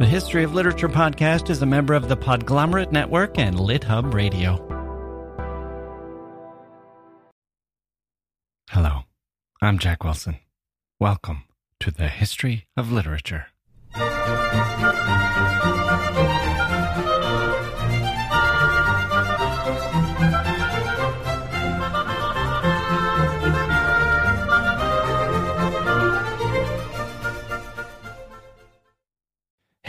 The History of Literature podcast is a member of the Podglomerate Network and LitHub Radio. Hello, I'm Jacke Wilson. Welcome to the History of Literature.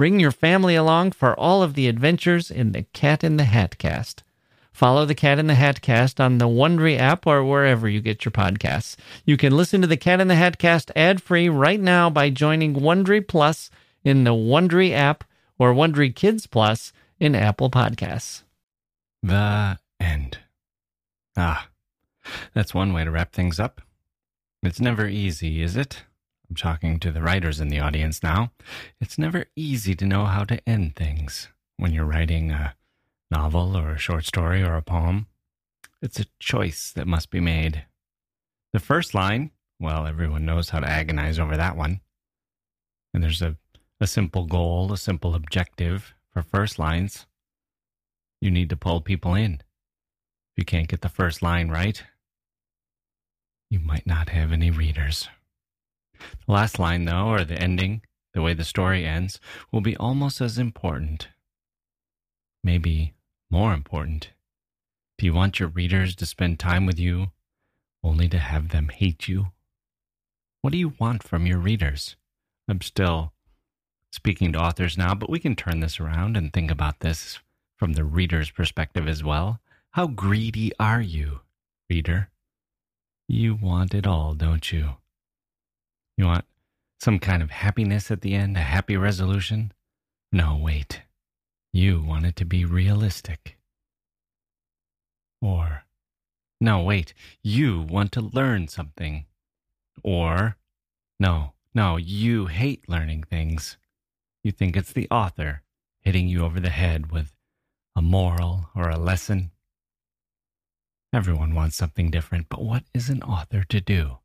Bring your family along for all of the adventures in the Cat in the Hat cast. Follow the Cat in the Hat cast on the Wondery app or wherever you get your podcasts. You can listen to the Cat in the Hat cast ad-free right now by joining Wondery Plus in the Wondery app or Wondery Kids Plus in Apple Podcasts. The end. Ah, that's one way to wrap things up. It's never easy, is it? I'm talking to the writers in the audience now. It's never easy to know how to end things when you're writing a novel or a short story or a poem. It's a choice that must be made. The first line, well, everyone knows how to agonize over that one. And there's a, a simple goal, a simple objective for first lines. You need to pull people in. If you can't get the first line right, you might not have any readers. The last line, though, or the ending, the way the story ends, will be almost as important. Maybe more important. If you want your readers to spend time with you, only to have them hate you. What do you want from your readers? I'm still speaking to authors now, but we can turn this around and think about this from the reader's perspective as well. How greedy are you, reader? You want it all, don't you? You want some kind of happiness at the end, a happy resolution? No, wait. You want it to be realistic. Or, no, wait. You want to learn something. Or, no, no, you hate learning things. You think it's the author hitting you over the head with a moral or a lesson. Everyone wants something different, but what is an author to do?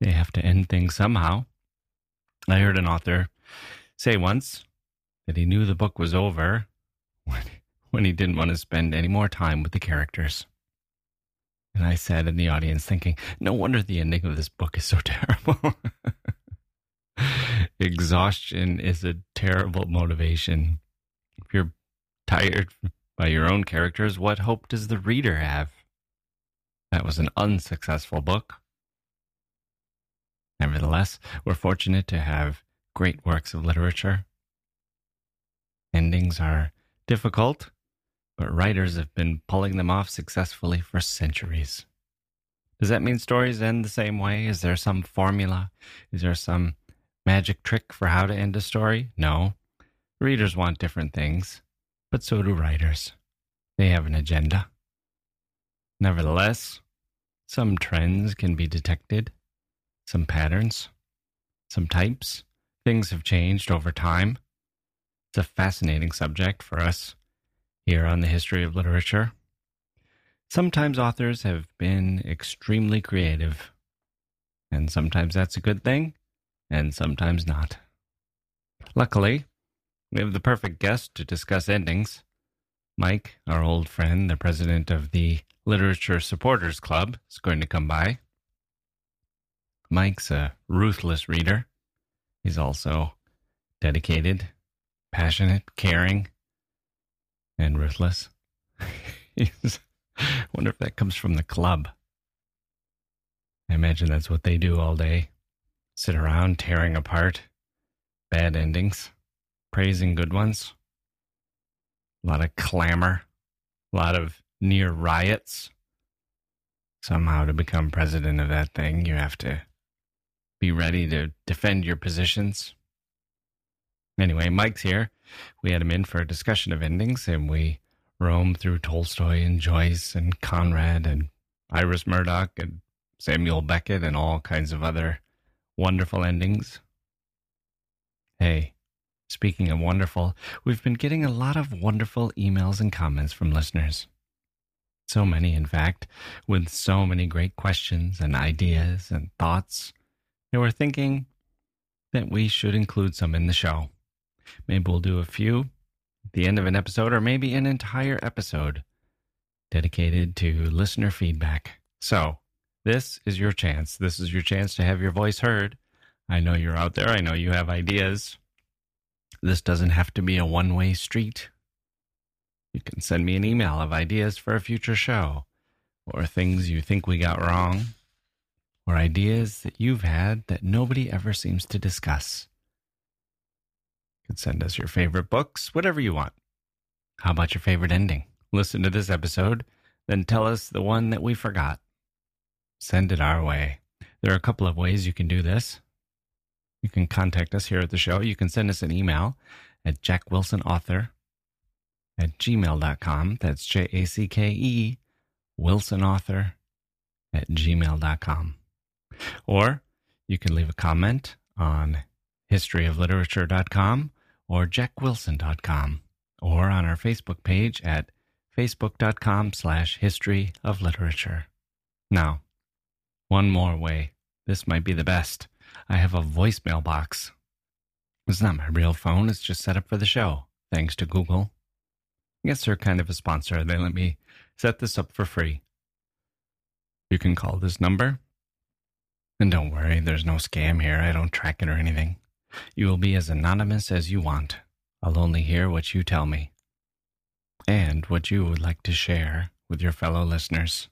They have to end things somehow. I heard an author say once that he knew the book was over when, when he didn't want to spend any more time with the characters. And I sat in the audience thinking, no wonder the ending of this book is so terrible. Exhaustion is a terrible motivation. If you're tired by your own characters, what hope does the reader have? That was an unsuccessful book. Nevertheless, we're fortunate to have great works of literature. Endings are difficult, but writers have been pulling them off successfully for centuries. Does that mean stories end the same way? Is there some formula? Is there some magic trick for how to end a story? No. Readers want different things, but so do writers. They have an agenda. Nevertheless, some trends can be detected some patterns, some types. Things have changed over time. It's a fascinating subject for us here on the history of literature. Sometimes authors have been extremely creative, and sometimes that's a good thing, and sometimes not. Luckily, we have the perfect guest to discuss endings. Mike, our old friend, the president of the Literature Supporters Club, is going to come by. Mike's a ruthless reader. He's also dedicated, passionate, caring, and ruthless. Jeez. Wonder if that comes from the club. I imagine that's what they do all day. Sit around tearing apart bad endings, praising good ones. A lot of clamor, a lot of near riots. Somehow, to become president of that thing, you have to be ready to defend your positions. Anyway, Mike's here. We had him in for a discussion of endings, and we roam through Tolstoy and Joyce and Conrad and Iris Murdoch and Samuel Beckett and all kinds of other wonderful endings. Hey, speaking of wonderful, we've been getting a lot of wonderful emails and comments from listeners. So many, in fact, with so many great questions and ideas and thoughts. And we're thinking that we should include some in the show. Maybe we'll do a few at the end of an episode, or maybe an entire episode dedicated to listener feedback. So, this is your chance. This is your chance to have your voice heard I know you're out there. I know you have ideas. This doesn't have to be a one way street. You can send me an email of ideas for a future show, or things you think we got wrong, or ideas that you've had that nobody ever seems to discuss. You can send us your favorite books, whatever you want. How about your favorite ending? Listen to this episode, then tell us the one that we forgot. Send it our way. There are a couple of ways you can do this. You can contact us here at the show. You can send us an email at jackewilsonauthor at gmail.com. That's J A C K E wilsonauthor at gmail.com. Or you can leave a comment on historyofliterature.com or jackewilson.com or on our Facebook page at facebook.com slash history of literature. Now, one more way. This might be the best. I have a voicemail box. It's not my real phone, it's just set up for the show, thanks to Google. I guess they're kind of a sponsor. They let me set this up for free. You can call this number. And don't worry, there's no scam here. I don't track it or anything. You will be as anonymous as you want. I'll only hear what you tell me and what you would like to share with your fellow listeners.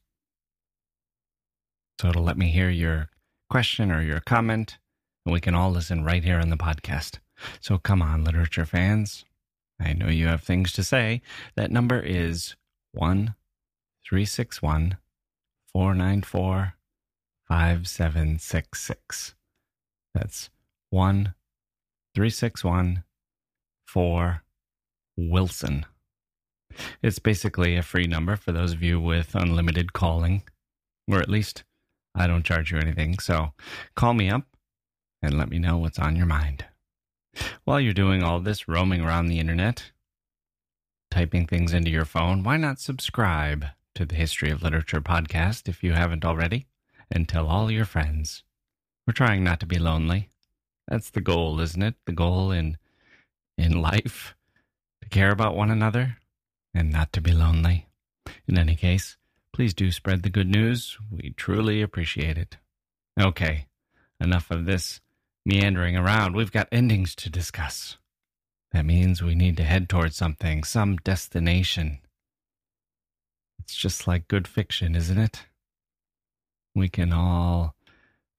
So it'll let me hear your question or your comment, and we can all listen right here on the podcast. So come on, literature fans. I know you have things to say. That number is 1 361 494 5766. That's 1 361 4 Wilson. It's basically a free number for those of you with unlimited calling, or at least I don't charge you anything, so call me up and let me know what's on your mind. While you're doing all this roaming around the internet, typing things into your phone, why not subscribe to the History of Literature podcast if you haven't already and tell all your friends. We're trying not to be lonely. That's the goal, isn't it? The goal in in life to care about one another and not to be lonely. In any case, Please do spread the good news. We truly appreciate it. Okay, enough of this meandering around. We've got endings to discuss. That means we need to head towards something, some destination. It's just like good fiction, isn't it? We can all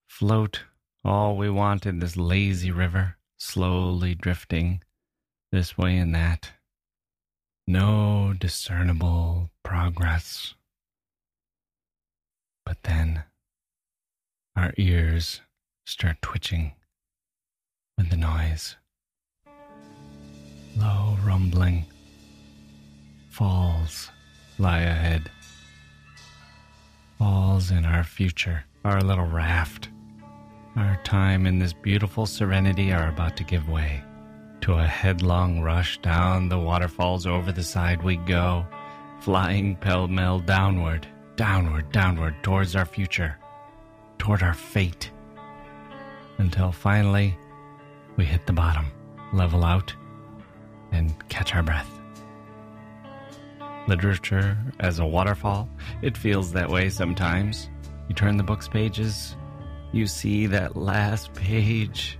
float all we want in this lazy river, slowly drifting this way and that. No discernible progress. But then our ears start twitching with the noise. Low rumbling. Falls lie ahead. Falls in our future, our little raft. Our time in this beautiful serenity are about to give way. To a headlong rush down the waterfalls over the side we go, flying pell mell downward downward, downward towards our future, toward our fate, until finally we hit the bottom, level out, and catch our breath. Literature as a waterfall, it feels that way sometimes. You turn the book's pages, you see that last page,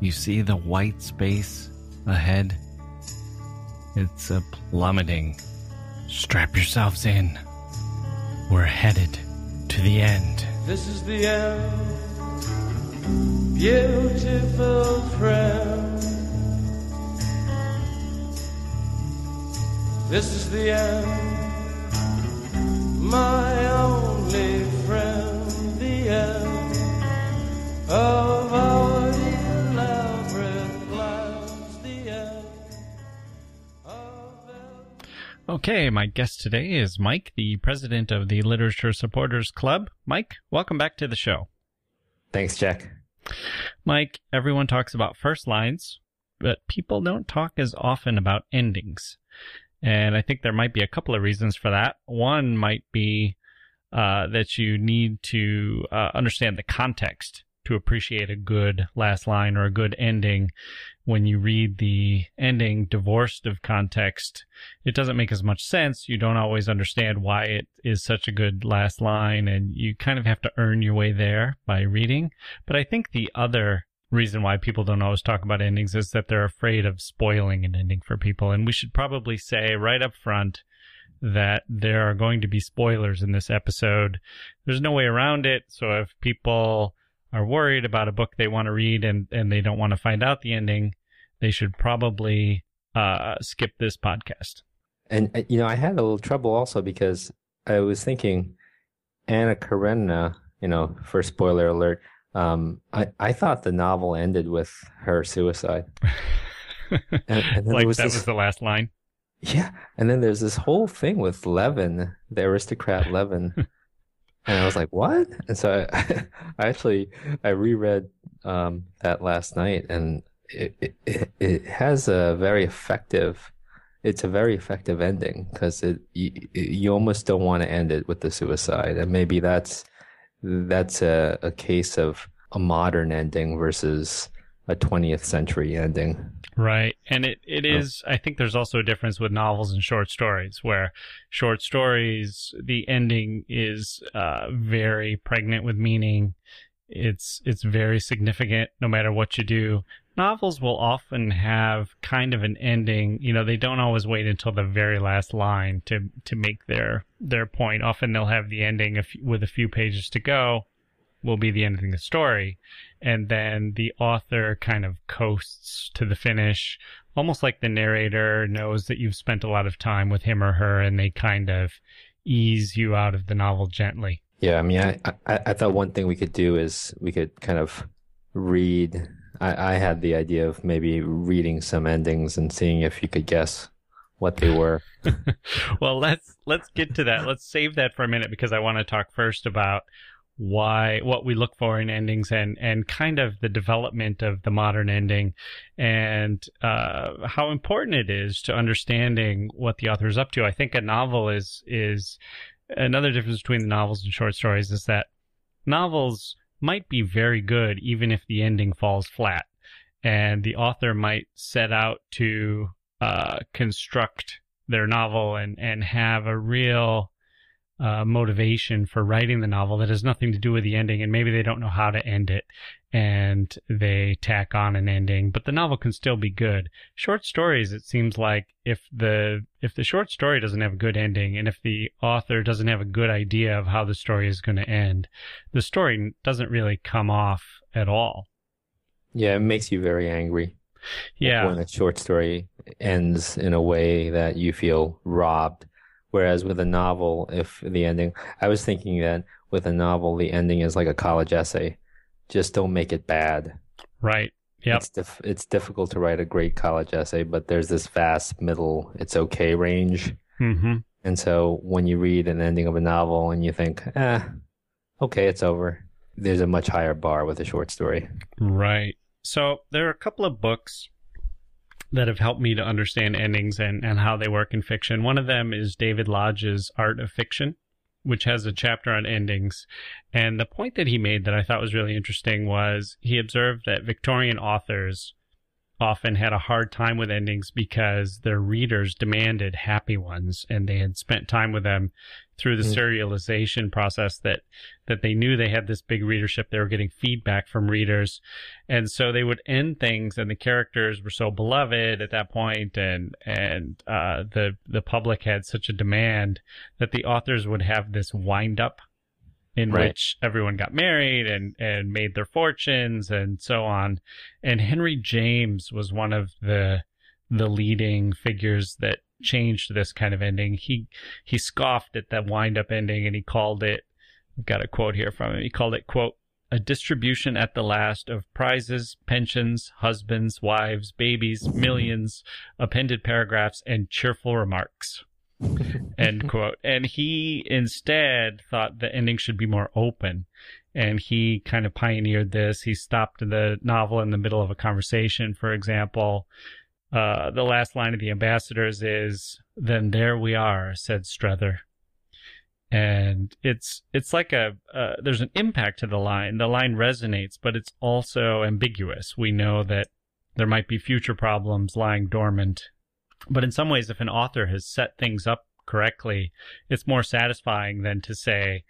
you see the white space ahead. It's a plummeting, Strap yourselves in. We're headed to the end. This is the end, beautiful friend. This is the end, my only friend, the end of our elaborate plans, the end of Okay, my guest today is Mike, the president of the Literature Supporters Club. Mike, welcome back to the show. Thanks, Jacke. Mike, everyone talks about first lines, but people don't talk as often about endings. And I think there might be a couple of reasons for that. One might be uh, that you need to uh, understand the context to appreciate a good last line or a good ending. When you read the ending divorced of context, it doesn't make as much sense. You don't always understand why it is such a good last line, and you kind of have to earn your way there by reading. But I think the other reason why people don't always talk about endings is that they're afraid of spoiling an ending for people. And we should probably say right up front that there are going to be spoilers in this episode. There's no way around it. So if people are worried about a book they want to read and, and they don't want to find out the ending, they should probably uh, skip this podcast. And, uh, you know, I had a little trouble also because I was thinking Anna Karenina, you know, for spoiler alert, um, I, I thought the novel ended with her suicide. and, and like was that this, was the last line. Yeah, and then there's this whole thing with Levin, the aristocrat Levin, and I was like, "What?" And so I, I actually I reread um, that last night, and it, it it has a very effective. It's a very effective ending because it you, you almost don't want to end it with the suicide, and maybe that's that's a, a case of a modern ending versus a 20th century ending. Right. And it, it is, I think there's also a difference with novels and short stories where short stories, the ending is uh, very pregnant with meaning. It's, it's very significant no matter what you do. Novels will often have kind of an ending. You know, they don't always wait until the very last line to, to make their, their point. Often they'll have the ending if, with a few pages to go will be the ending of the story. And then the author kind of coasts to the finish, almost like the narrator knows that you've spent a lot of time with him or her and they kind of ease you out of the novel gently. Yeah, I mean, I, I, I thought one thing we could do is we could kind of read. I, I had the idea of maybe reading some endings and seeing if you could guess what they were. well, let's let's get to that. Let's save that for a minute because I want to talk first about why what we look for in endings and and kind of the development of the modern ending and uh, how important it is to understanding what the author is up to. I think a novel is is another difference between the novels and short stories is that novels might be very good even if the ending falls flat, and the author might set out to uh, construct their novel and and have a real uh, motivation for writing the novel that has nothing to do with the ending, and maybe they don't know how to end it, and they tack on an ending. But the novel can still be good. Short stories, it seems like if the if the short story doesn't have a good ending, and if the author doesn't have a good idea of how the story is going to end, the story doesn't really come off at all. Yeah, it makes you very angry. Yeah, when a short story ends in a way that you feel robbed Whereas with a novel, if the ending, I was thinking that with a novel, the ending is like a college essay. Just don't make it bad. Right. Yeah. It's, dif- it's difficult to write a great college essay, but there's this vast middle, it's okay range. Mm-hmm. And so when you read an ending of a novel and you think, eh, okay, it's over, there's a much higher bar with a short story. Right. So there are a couple of books that have helped me to understand endings and, and how they work in fiction. One of them is David Lodge's Art of Fiction, which has a chapter on endings. And the point that he made that I thought was really interesting was he observed that Victorian authors often had a hard time with endings because their readers demanded happy ones and they had spent time with them through the Mm. serialization process that that they knew they had this big readership they were getting feedback from readers and so they would end things and the characters were so beloved at that point and and uh, the the public had such a demand that the authors would have this wind up in Right. which everyone got married and and made their fortunes and so on and Henry James was one of the the leading figures that changed this kind of ending he he scoffed at that wind up ending and he called it I've got a quote here from him he called it quote a distribution at the last of prizes, pensions, husbands, wives, babies, millions, appended paragraphs, and cheerful remarks. End quote. And he instead thought the ending should be more open. And he kind of pioneered this. He stopped the novel in the middle of a conversation, for example. Uh, the last line of the ambassadors is, Then there we are, said Strether. and it's it's like a uh, there's an impact to the line the line resonates but it's also ambiguous we know that there might be future problems lying dormant but in some ways if an author has set things up correctly it's more satisfying than to say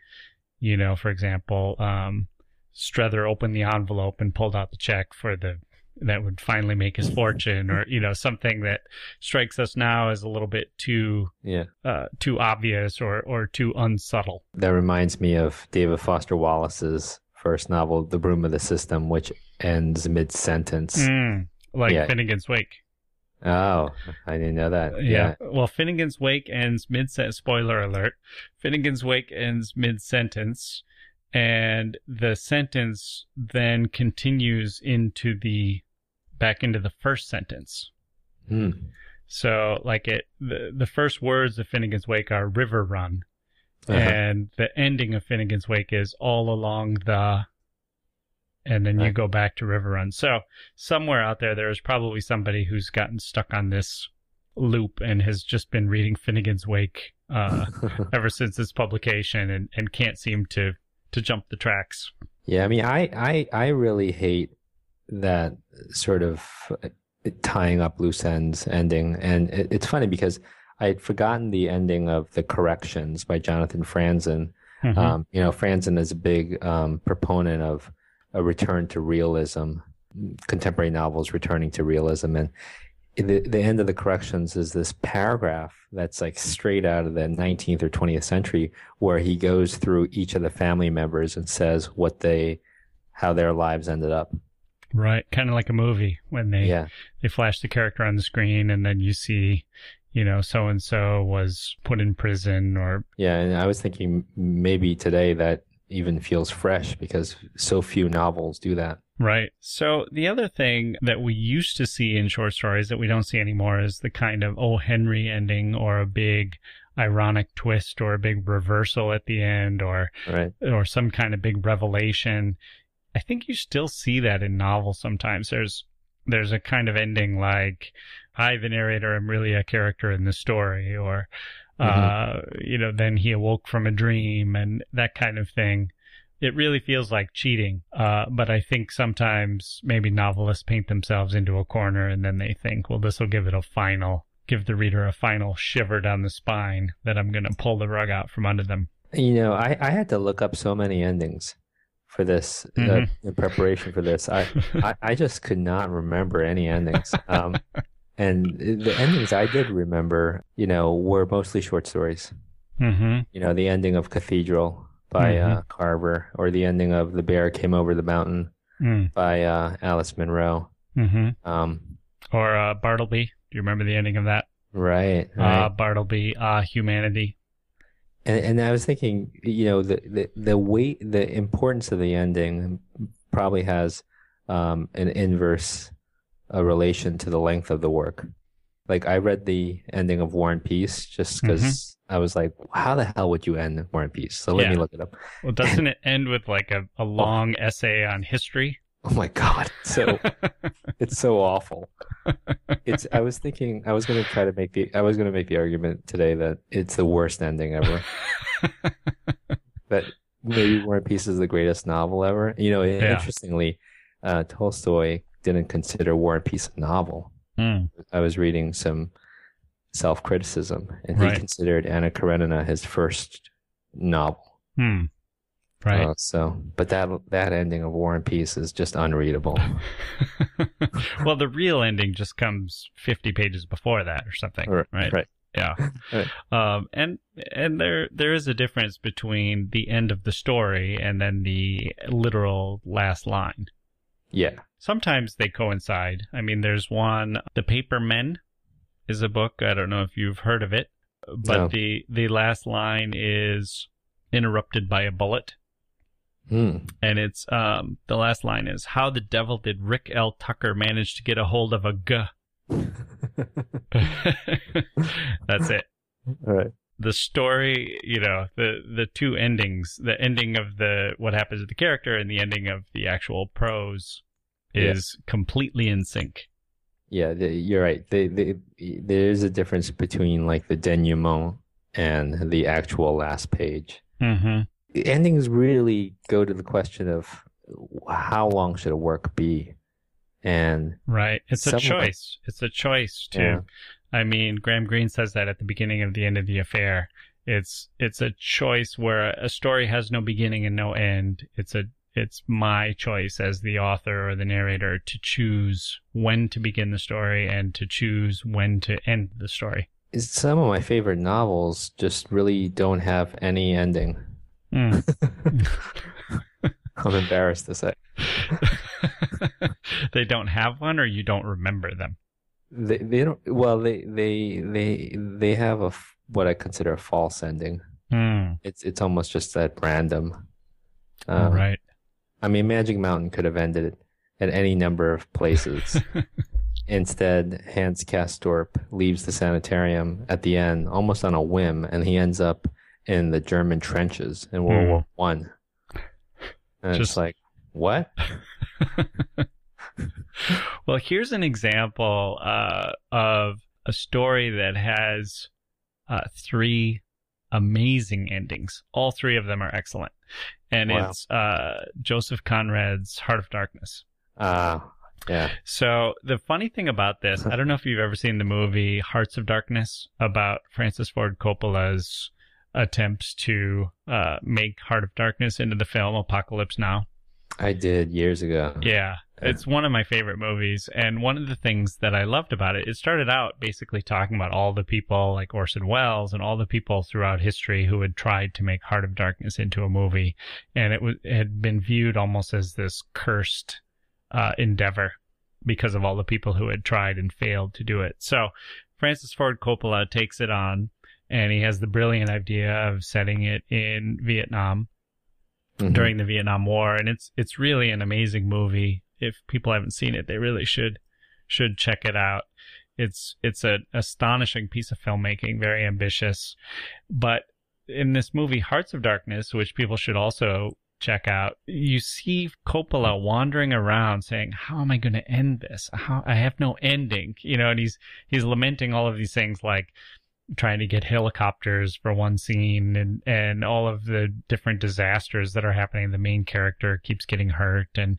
you know for example um Strether opened the envelope and pulled out the check for the that would finally make his fortune or you know something that strikes us now as a little bit too Yeah. uh, too obvious or or too unsubtle. That reminds me of David Foster Wallace's first novel, The Broom of the System, which ends mid sentence. Mm, like Yeah. Finnegan's Wake. Oh, I didn't know that. Yeah. Well, Finnegan's Wake ends mid sentence. Spoiler alert. Finnegan's Wake ends mid sentence, and the sentence then continues into the back into the first sentence. Hmm. So, like it, the the first words of Finnegan's Wake are "river run," Uh-huh. and the ending of Finnegan's Wake is all along the, and then you go back to River Run. So somewhere out there, there is probably somebody who's gotten stuck on this loop and has just been reading Finnegan's Wake uh, ever since its publication and, and can't seem to to jump the tracks. Yeah, I mean, I, I, I really hate that sort of uh, tying up loose ends ending. And it, it's funny because I'd forgotten the ending of The Corrections by Jonathan Franzen. Mhm. Um, you know, Franzen is a big um, proponent of a return to realism, contemporary novels returning to realism. And the, the end of The Corrections is this paragraph that's like straight out of the 19th or 20th century where he goes through each of the family members and says what they, how their lives ended up. right, kind of like a movie when they Yeah. they flash the character on the screen and then you see, you know, so and so was put in prison or Yeah. And I was thinking maybe today that even feels fresh because so few novels do that. Right. So the other thing that we used to see in short stories that we don't see anymore is the kind of oh Henry ending or a big ironic twist or a big reversal at the end or Right. or some kind of big revelation. I think you still see that in novels sometimes. There's there's a kind of ending like I the narrator am really a character in the story or uh you know then he awoke from a dream and that kind of thing it really feels like cheating. Uh, but I think sometimes maybe novelists paint themselves into a corner and then they think, well, this will give it a final, give the reader a final shiver down the spine that I'm going to pull the rug out from under them. You know, I, I had to look up so many endings for this uh, Mhm. in preparation for this. I, I, I just could not remember any endings. Um, and the endings I did remember, you know, were mostly short stories. hmm You know, the ending of Cathedral by uh, Carver, or the ending of The Bear Came Over the Mountain mm by uh, Alice Munro. hmm Um, Or uh, Bartleby. Do you remember the ending of that? right, Uh, right. Bartleby, uh, humanity. And and I was thinking, you know, the the the weight, the importance of the ending probably has um, an inverse uh, relation to the length of the work. Like I read the ending of War and Peace just because I was like, how the hell would you end War and Peace? So let me look it up. Well, doesn't it end with like a, a long essay on history? Oh my god, so it's so awful. It's. I was thinking I was going to try to make the I was going to make the argument today that it's the worst ending ever. that maybe War and Peace is the greatest novel ever. You know, Yeah. interestingly, uh, Tolstoy didn't consider War and Peace a novel. Hmm. I was reading some self criticism, and he considered Anna Karenina his first novel. Hmm. Right. Uh, so, but that that ending of War and Peace is just unreadable. well, the real ending just comes 50 pages before that or something, Right, right? right. Yeah. Right. Um, and and there there is a difference between the end of the story and then the literal last line. Yeah. Sometimes they coincide. I mean, there's one, The Paper Men is a book. I don't know if you've heard of it, but No. the the last line is interrupted by a bullet. Hmm. and it's um the last line is how the devil did Rick L. Tucker manage to get a hold of a g? That's it. All right. The story, you know, the the two endings, the ending of the what happens to the character and the ending of the actual prose is completely in sync. Yeah, the, you're right. They, they, there is a difference between like the denouement and the actual last page. Mm-hmm. Endings really go to the question of how long should a work be, and Right. It's a Some of it- choice. It's a choice to Yeah. I mean, Graham Greene says that at the beginning of the end of the affair. It's it's a choice where a story has no beginning and no end. It's a it's my choice as the author or the narrator to choose when to begin the story and to choose when to end the story. some of my favorite novels just really don't have any ending. Mm. I'm embarrassed to say. they don't have one or you don't remember them. They they don't well they they they they have a what I consider a false ending. Mm. It's it's almost just that random. Um, right. I mean, Magic Mountain could have ended at any number of places. Instead, Hans Castorp leaves the sanitarium at the end, almost on a whim, and he ends up in the German trenches in World Hmm. War One. And Just- it's like, what? well, here's an example uh, of a story that has uh, three amazing endings. All three of them are excellent, and Wow. it's uh, Joseph Conrad's Heart of Darkness. Ah, yeah. So the funny thing about this, I don't know if you've ever seen the movie Hearts of Darkness about Francis Ford Coppola's attempts to uh, make Heart of Darkness into the film Apocalypse Now. I did years ago. Yeah, it's one of my favorite movies. And one of the things that I loved about it, it started out basically talking about all the people like Orson Welles and all the people throughout history who had tried to make Heart of Darkness into a movie. And it, was, it had been viewed almost as this cursed uh, endeavor because of all the people who had tried and failed to do it. So Francis Ford Coppola takes it on and he has the brilliant idea of setting it in Vietnam Mhm. during the Vietnam War, and it's it's really an amazing movie. If people haven't seen it, they really should should check it out. It's it's an astonishing piece of filmmaking, very ambitious. But in this movie, Hearts of Darkness, which people should also check out, you see Coppola wandering around saying, "How am I going to end this? How I have no ending," you know, and he's he's lamenting all of these things like trying to get helicopters for one scene and and all of the different disasters that are happening. The main character keeps getting hurt and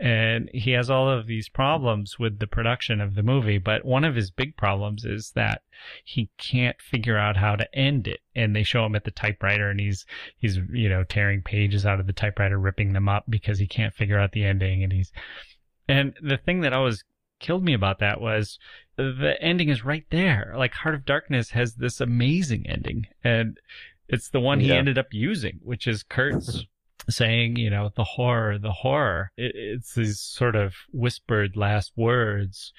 and he has all of these problems with the production of the movie but one of his big problems is that he can't figure out how to end it. And they show him at the typewriter and he's he's you know tearing pages out of the typewriter ripping them up because he can't figure out the ending and he's and the thing that always killed me about that was the ending is right there. Like Heart of Darkness has this amazing ending, and it's the one he Yeah. ended up using, which is Kurtz's saying, you know, the horror, the horror. It, it's these sort of whispered last words,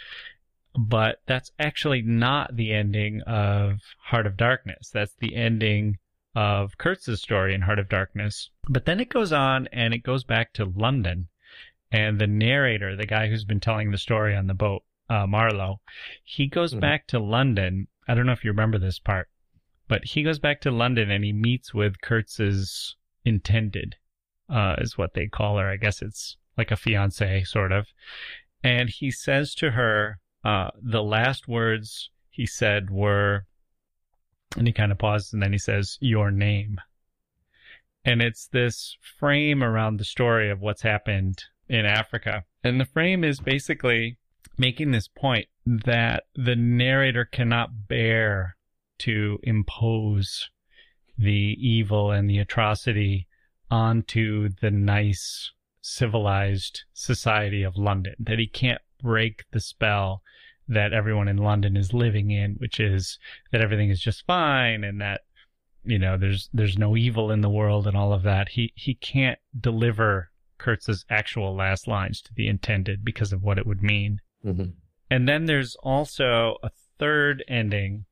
but that's actually not the ending of Heart of Darkness. That's the ending of Kurtz's story in Heart of Darkness. But then it goes on and it goes back to London. And the narrator, the guy who's been telling the story on the boat, uh, Marlow, he goes Mhm. back to London. I don't know if you remember this part, but he goes back to London and he meets with Kurtz's intended, uh, is what they call her. I guess it's like a fiance, sort of. And he says to her, uh, the last words he said were, and he kind of pauses and then he says, Your name. And it's this frame around the story of what's happened in Africa. And the frame is basically making this point that the narrator cannot bear to impose the evil and the atrocity onto the nice, civilized society of London, that he can't break the spell that everyone in London is living in, which is that everything is just fine and that you know there's there's no evil in the world and all of that. He he can't deliver Kurtz's actual last lines to the intended because of what it would mean. Hmm And then there's also a third ending,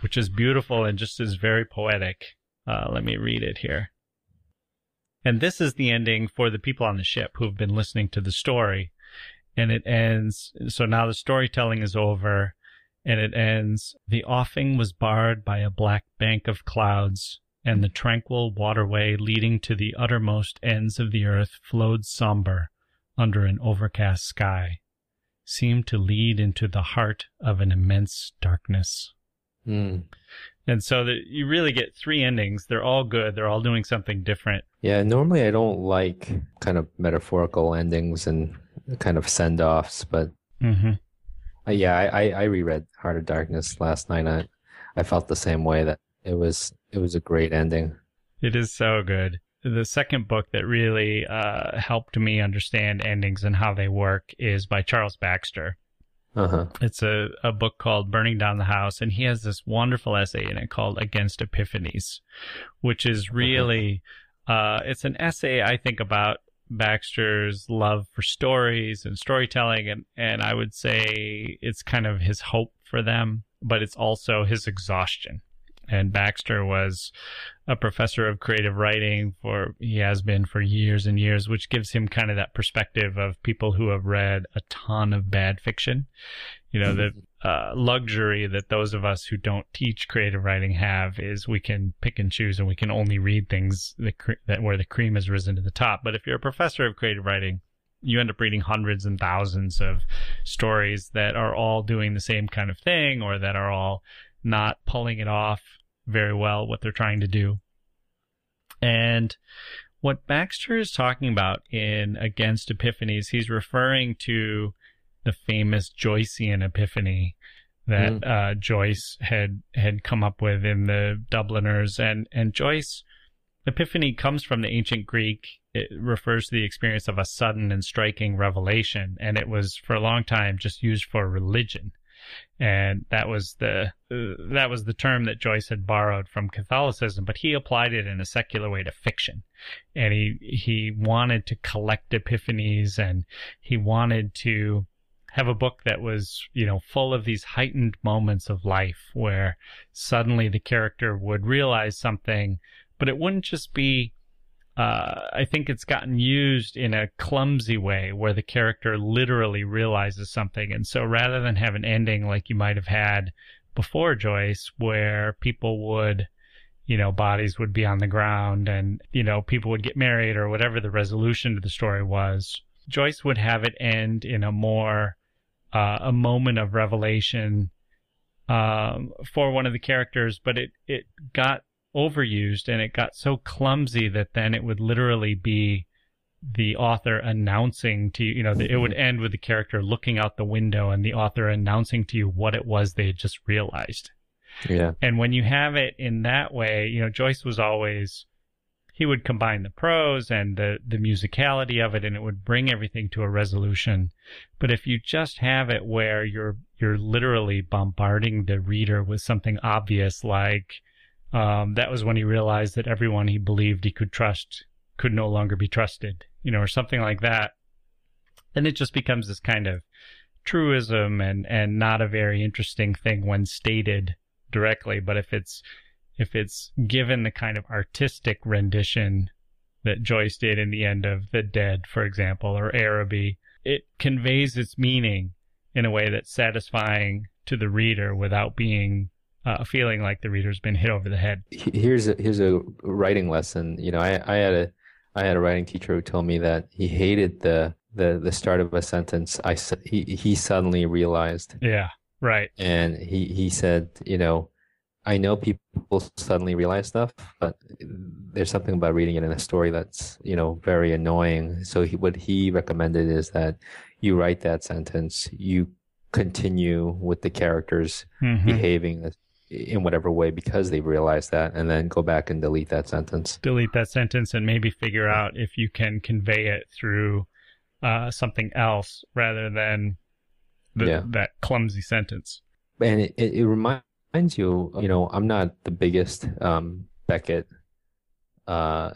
which is beautiful and just is very poetic. Uh, let me read it here. And this is the ending for the people on the ship who have been listening to the story. And it ends. So now the storytelling is over and it ends. The offing was barred by a black bank of clouds and the tranquil waterway leading to the uttermost ends of the earth flowed somber under an overcast sky seemed to lead into the heart of an immense darkness. Mm. And so that you really get three endings. They're all good. They're all doing something different. Yeah, normally I don't like kind of metaphorical endings and kind of send offs, but Mm-hmm. uh, yeah, I, I, I reread Heart of Darkness last night. I I felt the same way that it was it was a great ending. It is so good. The second book that really uh, helped me understand endings and how they work is by Charles Baxter. Uh huh. It's a, a book called Burning Down the House, and he has this wonderful essay in it called Against Epiphanies, which is really uh, it's an essay I think about Baxter's love for stories and storytelling, and, and I would say it's kind of his hope for them, but it's also his exhaustion. And Baxter was a professor of creative writing for he has been for years and years, which gives him kind of that perspective of people who have read a ton of bad fiction. You know, the uh, luxury that those of us who don't teach creative writing have is we can pick and choose and we can only read things that, cre- that where the cream has risen to the top. But if you're a professor of creative writing, you end up reading hundreds and thousands of stories that are all doing the same kind of thing or that are all not pulling it off very well what they're trying to do. And what Baxter is talking about in Against Epiphanies, he's referring to the famous Joycean epiphany that uh, Joyce had had come up with in the Dubliners, and and Joyce epiphany comes from the ancient Greek. It refers to the experience of a sudden and striking revelation, and it was for a long time just used for religion and that was the uh, that was the term that Joyce had borrowed from Catholicism, but he applied it in a secular way to fiction, and he he wanted to collect epiphanies, and he wanted to have a book that was you know full of these heightened moments of life where suddenly the character would realize something, but it wouldn't just be uh, I think it's gotten used in a clumsy way where the character literally realizes something. And so rather than have an ending like you might have had before Joyce, where people would, you know, bodies would be on the ground and, you know, people would get married or whatever the resolution to the story was, Joyce would have it end in a more, uh, a moment of revelation, um, for one of the characters, but it, it got overused and it got so clumsy that then it would literally be the author announcing to you, you know, that it would end with the character looking out the window and the author announcing to you what it was they had just realized. Yeah. And when you have it in that way, you know, Joyce was always, he would combine the prose and the, the musicality of it and it would bring everything to a resolution. But if you just have it where you're, you're literally bombarding the reader with something obvious like, um, that was when he realized that everyone he believed he could trust could no longer be trusted, you know, or something like that. Then it just becomes this kind of truism and, and not a very interesting thing when stated directly. But if it's, if it's given the kind of artistic rendition that Joyce did in the end of The Dead, for example, or Araby, it conveys its meaning in a way that's satisfying to the reader without being uh, feeling like the reader's been hit over the head. Here's a, here's a writing lesson. You know, I, I had a I had a writing teacher who told me that he hated the the, the start of a sentence. I he he suddenly realized, Yeah, right. and he he said, you know, I know people suddenly realize stuff, but there's something about reading it in a story that's, you know, very annoying. So he, what he recommended is that you write that sentence, you continue with the characters Mhm. behaving in whatever way because they realize that, and then go back and delete that sentence. delete that sentence and maybe figure out if you can convey it through uh, something else rather than the, Yeah. that clumsy sentence. And it, it, it reminds you, you know, I'm not the biggest um, Beckett, uh,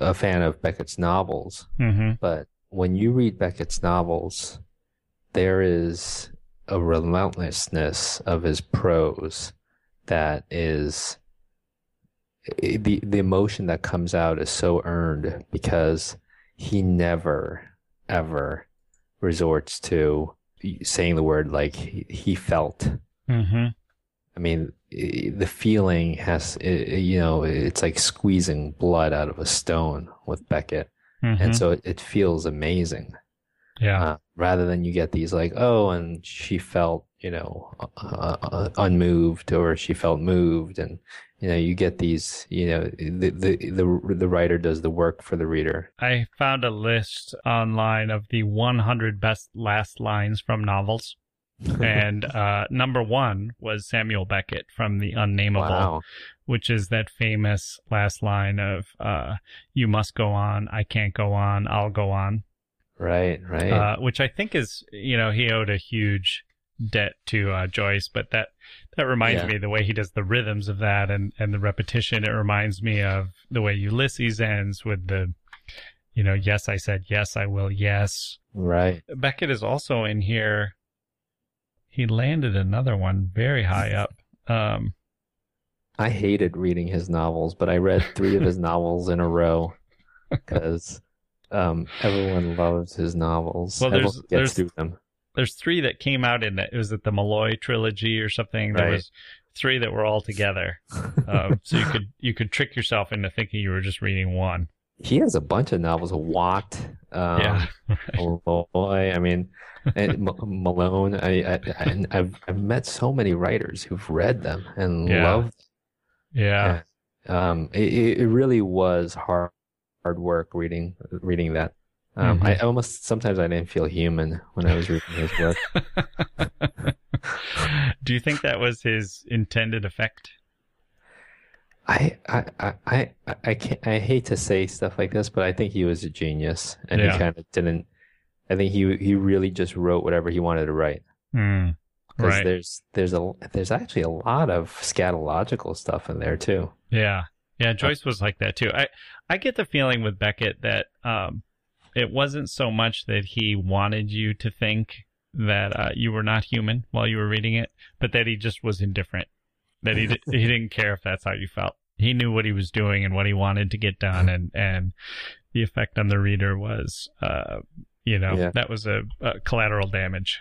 a fan of Beckett's novels, hmm but when you read Beckett's novels, there is a relentlessness of his prose that is the the emotion that comes out is so earned because he never ever resorts to saying the word like he, felt. hmm I mean, the feeling has, you know, it's like squeezing blood out of a stone with Beckett. And so it, it feels amazing yeah. uh, rather than you get these like, oh, and she felt, you know, uh, uh, unmoved or she felt moved. And, you know, you get these, you know, the, the, the, the writer does the work for the reader. I found a list online of the 100 best last lines from novels. and uh, number one was Samuel Beckett from The Unnamable. Wow. which is that famous last line of uh, "You must go on, I can't go on, I'll go on," Right, right. uh, which I think is you know he owed a huge debt to uh, Joyce, but that that reminds Yeah. me the way he does the rhythms of that and and the repetition. It reminds me of the way Ulysses ends with the you know yes I said yes I will yes. right. Beckett is also in here. He landed another one very high up. Um, I hated reading his novels, but I read three of his novels in a row because um, everyone loves his novels. Well, there's- everyone gets there's- through them. There's three that came out in it. It was at the Molloy trilogy or something. There Right. was three that were all together. Um, so you could you could trick yourself into thinking you were just reading one. he has a bunch of novels. Watt, um, yeah. Molloy. I mean, M- Malone. I, I, I I've I've met so many writers who've read them and Yeah. loved. yeah. Um, it, it it really was hard hard work reading reading that. Um, Mhm. I almost sometimes I didn't feel human when I was reading his work. Do you think that was his intended effect? I, I, I, I, I can't, I hate to say stuff like this, but I think he was a genius and Yeah. he kind of didn't, I think he, he really just wrote whatever he wanted to write. Because Right. there's, there's a, there's actually a lot of scatological stuff in there too. Yeah. Yeah, Joyce was like that too. I I get the feeling with Beckett that um it wasn't so much that he wanted you to think that uh, you were not human while you were reading it, but that he just was indifferent. That he di- he didn't care if that's how you felt. He knew what he was doing and what he wanted to get done, and and the effect on the reader was, uh, you know, Yeah. that was a, a collateral damage.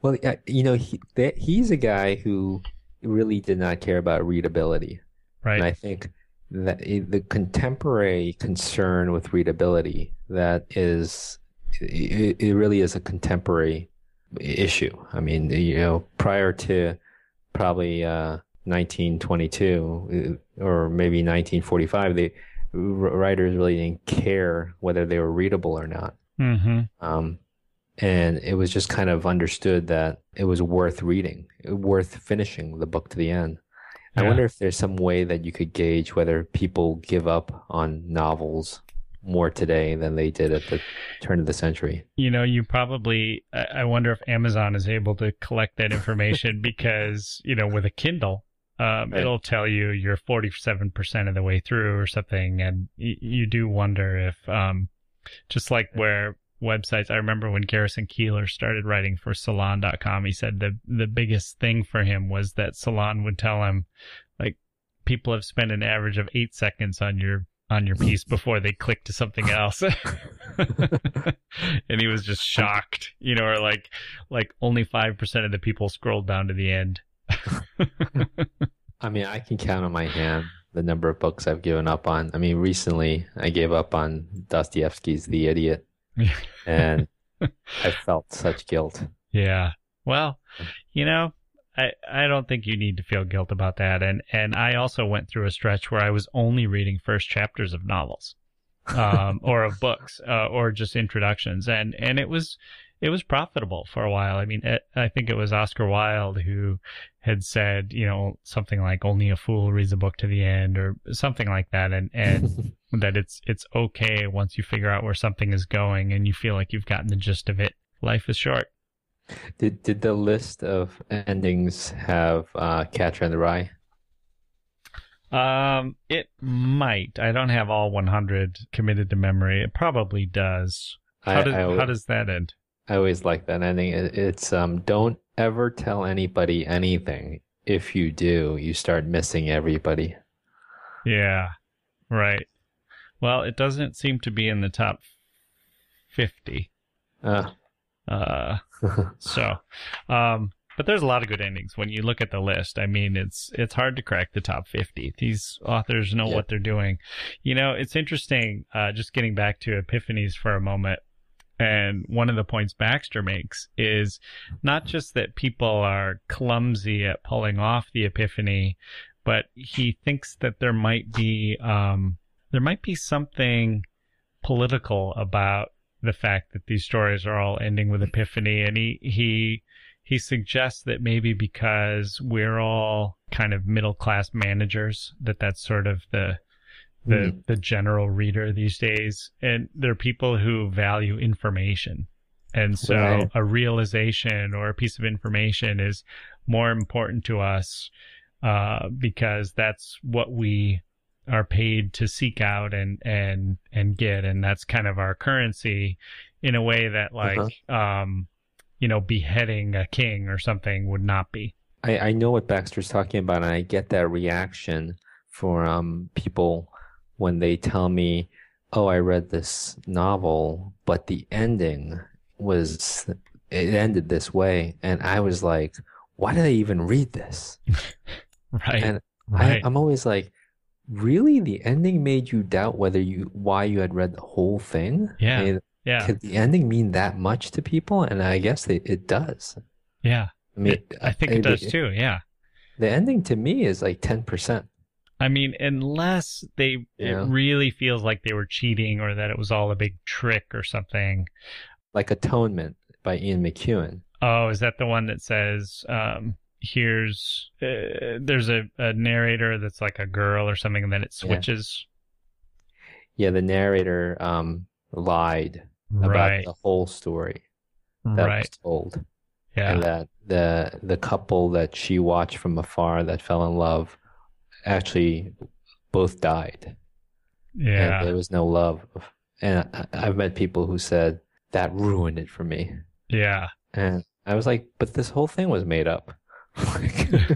Well, you know, he, that, he's a guy who really did not care about readability. Right. And I think that the contemporary concern with readability that is, it, it really is a contemporary issue. I mean, you know, prior to probably uh, 1922 uh, or maybe 1945, the writers really didn't care whether they were readable or not. mm-hmm. Um, and it was just kind of understood that it was worth reading, worth finishing the book to the end. I Yeah. wonder if there's some way that you could gauge whether people give up on novels more today than they did at the turn of the century. you know, you probably, I I wonder if Amazon is able to collect that information because, you know, with a Kindle, um, Right. it'll tell you you're 47% of the way through or something. And y- you do wonder if, um, just like where websites, I remember when Garrison Keillor started writing for salon.com, he said the, the biggest thing for him was that Salon would tell him, like, people have spent an average of eight seconds on your on your piece before they click to something else. and he was just shocked, you know, or like like only 5% of the people scrolled down to the end. I mean, I can count on my hand the number of books I've given up on. I mean, recently I gave up on Dostoevsky's The Idiot, and I felt such guilt. Yeah. Well, you know, I, I don't think you need to feel guilt about that. And and I also went through a stretch where I was only reading first chapters of novels, um, or of books, uh, or just introductions, and and it was it was profitable for a while. I mean, it, I think it was Oscar Wilde who had said, you know, something like "only a fool reads a book to the end" or something like that, and and that it's it's okay once you figure out where something is going and you feel like you've gotten the gist of it. Life is short. Did did the list of endings have uh, Catcher in the Rye? Um, it might. I don't have all 100 committed to memory. It probably does. How, I, does, I, how does that end? I always like that ending. It's um, don't ever tell anybody anything. If you do, you start missing everybody. Yeah, right. Well, it doesn't seem to be in the top 50. Uh, Uh, so, um, but there's a lot of good endings when you look at the list. I mean, it's it's hard to crack the top 50. These authors know what they're doing. You know, it's interesting. Uh, just getting back to epiphanies for a moment. And one of the points Baxter makes is not just that people are clumsy at pulling off the epiphany, but he thinks that there might be um, there might be something political about the fact that these stories are all ending with epiphany, and he he he suggests that maybe because we're all kind of middle class managers, that that's sort of the the Hmm. the general reader these days, and they're people who value information, and so Right. a realization or a piece of information is more important to us uh, because that's what we are paid to seek out and and and get, and that's kind of our currency, in a way that like um, you know beheading a king or something would not be. I, I know what Baxter's talking about, and I get that reaction for um, people when they tell me, "Oh, I read this novel, but the ending was it ended this way," and I was like, "Why did I even read this?" Right. And right. I, I'm always like, "Really? The ending made you doubt whether you why you had read the whole thing?" Yeah. I mean, yeah. could the ending mean that much to people? And I guess it, it does. Yeah. I mean, It- I think it does too. Yeah. The ending to me is like 10%. I mean, unless they Yeah. it really feels like they were cheating or that it was all a big trick or something. like Atonement by Ian McEwan. Oh, is that the one that says, um, here's, uh, there's a, a narrator that's like a girl or something and then it Yeah. switches? Yeah, the narrator um lied about Right. the whole story that Right. was told, Yeah. and that the the couple that she watched from afar that fell in love actually both died, Yeah. and there was no love. And I, I've met people who said that ruined it for me, Yeah. and I was like, but this whole thing was made up.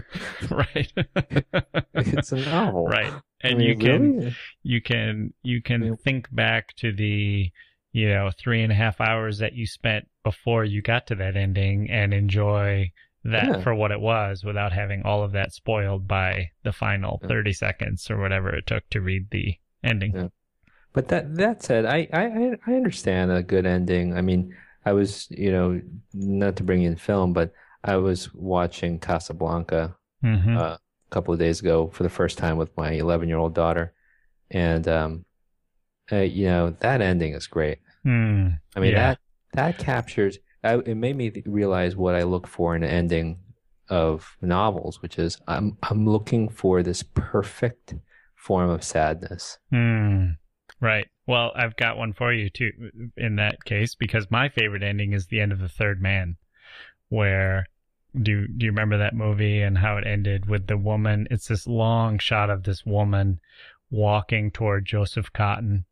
Right. it's a novel, right. I And mean, you can, really? you can you can Yeah. think back to the you know three and a half hours that you spent before you got to that ending and enjoy that Yeah. for what it was without having all of that spoiled by the final Yeah. 30 seconds or whatever it took to read the ending Yeah. But that that said, I, I I understand a good ending. I mean, I was, you know, not to bring in film, but I was watching Casablanca hmm uh, a couple of days ago for the first time with my 11 year old daughter, and um, uh, you know, that ending is great. Mm, I mean, that that captures. I, it made me realize what I look for in an ending of novels, which is I'm I'm looking for this perfect form of sadness. mm. right well i've got one for you too in that case because my favorite ending is the end of the third man where do do you remember that movie and how it ended with the woman it's this long shot of this woman walking toward joseph cotten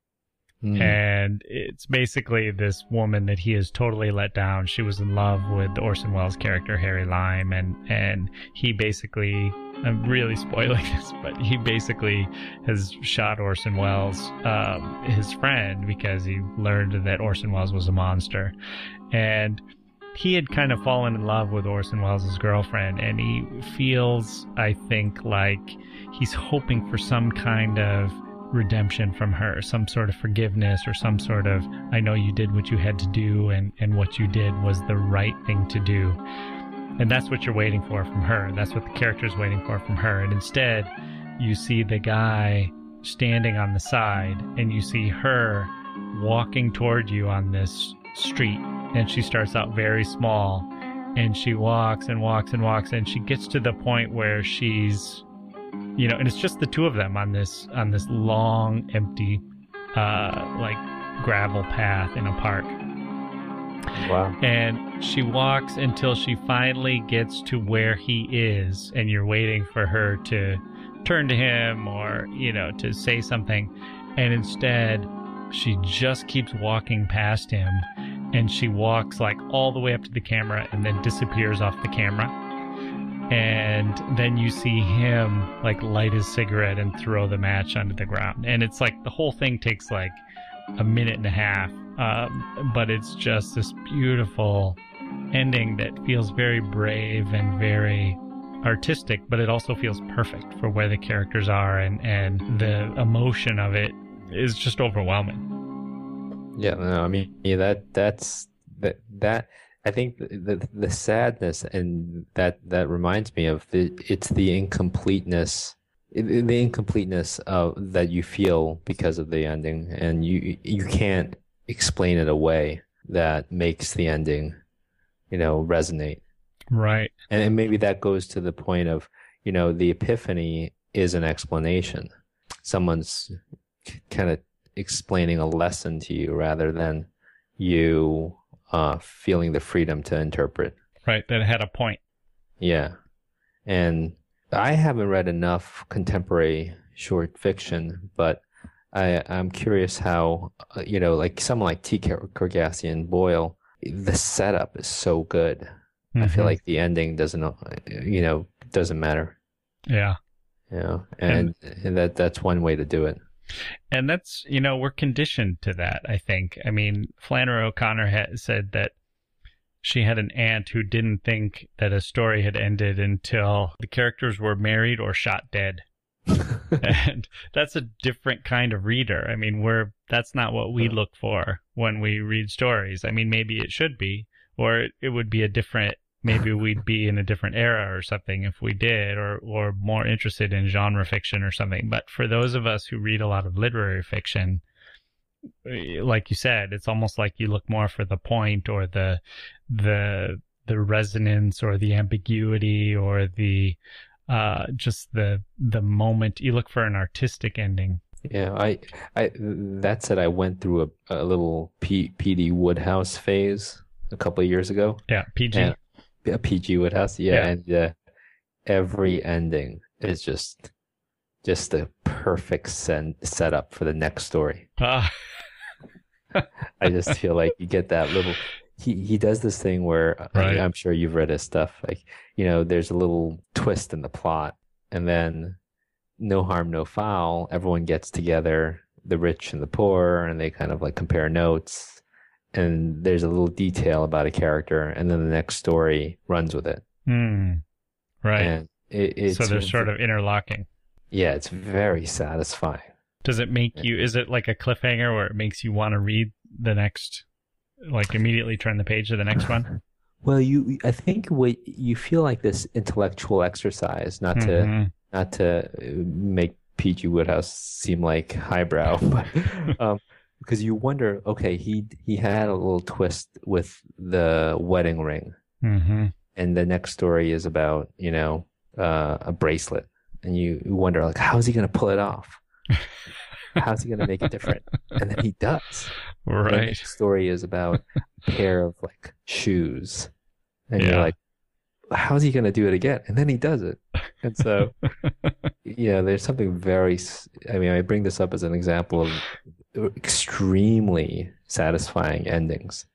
Mm. and it's basically this woman that he has totally let down she was in love with orson welles character harry lime and and he basically i'm really spoiling this but he basically has shot orson welles um, his friend because he learned that orson welles was a monster and he had kind of fallen in love with Orson Welles' girlfriend, and he feels, I think, like he's hoping for some kind of redemption from her, some sort of forgiveness or some sort of, I know you did what you had to do, and, and what you did was the right thing to do. And that's what you're waiting for from her. That's what the character's waiting for from her. And instead, you see the guy standing on the side and you see her walking toward you on this street. And she starts out very small and she walks and walks and walks and she gets to the point where she's you know and it's just the two of them on this on this long empty uh like gravel path in a park. Wow. and she walks until she finally gets to where he is and you're waiting for her to turn to him or you know to say something. And instead she just keeps walking past him and she walks like all the way up to the camera and then disappears off the camera and then you see him like light his cigarette and throw the match onto the ground. And it's like the whole thing takes like a minute and a half um, but it's just this beautiful ending that feels very brave and very artistic but it also feels perfect for where the characters are and and the emotion of it is just overwhelming. Yeah, no, I mean, yeah, that that's that that I think the, the the sadness and that that reminds me of the it's the incompleteness the incompleteness of that you feel because of the ending. And you you can't explain it away that makes the ending you know resonate. Right. And, and maybe that goes to the point of you know the epiphany is an explanation. Someone's kind of explaining a lesson to you rather than you uh, feeling the freedom to interpret. right that had a point Yeah. And I haven't read enough contemporary short fiction, but I, I'm curious how, uh, you know, like someone like T. Coraghessan Boyle, the setup is so good. I feel Mhm. like the ending doesn't, uh, you know, doesn't matter. yeah You know, and, and that that's one way to do it. And that's, you know, we're conditioned to that, I think. I mean, Flannery O'Connor had said that she had an aunt who didn't think that a story had ended until the characters were married or shot dead. and that's a different kind of reader. I mean, we're that's not what we uh-huh. look for when we read stories. I mean, maybe it should be, or it, it would be a different. Maybe we'd be in a different era or something if we did, or or more interested in genre fiction or something. But for those of us who read a lot of literary fiction, eh, like you said, it's almost like you look more for the point or the the the resonance or the ambiguity or the uh just the the moment you look for an artistic ending Yeah, I, I, that said, I went through a, a little P, PD Wodehouse phase a couple of years ago. yeah pg And- A PG Wodehouse, yeah, Yeah. and uh, every ending is just, just the perfect sen- setup for the next story. Ah, I just feel like you get that little. He he does this thing where Right. I'm sure you've read his stuff. Like you know, there's a little twist in the plot, and then no harm, no foul. Everyone gets together, the rich and the poor, and they kind of like compare notes. And there's a little detail about a character, and then the next story runs with it. hmm, right And it, it's so they're sort of interlocking yeah, it's very satisfying. does it make you is it like a cliffhanger where it makes you want to read the next like immediately turn the page to the next one Well, you, I think what you feel like this intellectual exercise, not to Mhm. not to uh, make PG Wodehouse seem like highbrow, but um, because you wonder, okay, he he had a little twist with the wedding ring, Mhm. and the next story is about you know uh, a bracelet, and you, wonder like, how is he going to pull it off? How's he going to make it different? And then he does. The right next story is about a pair of like shoes, and Yeah. you're like, how's he going to do it again? And then he does it, and so yeah, there's something very. I mean, I bring this up as an example of extremely satisfying endings.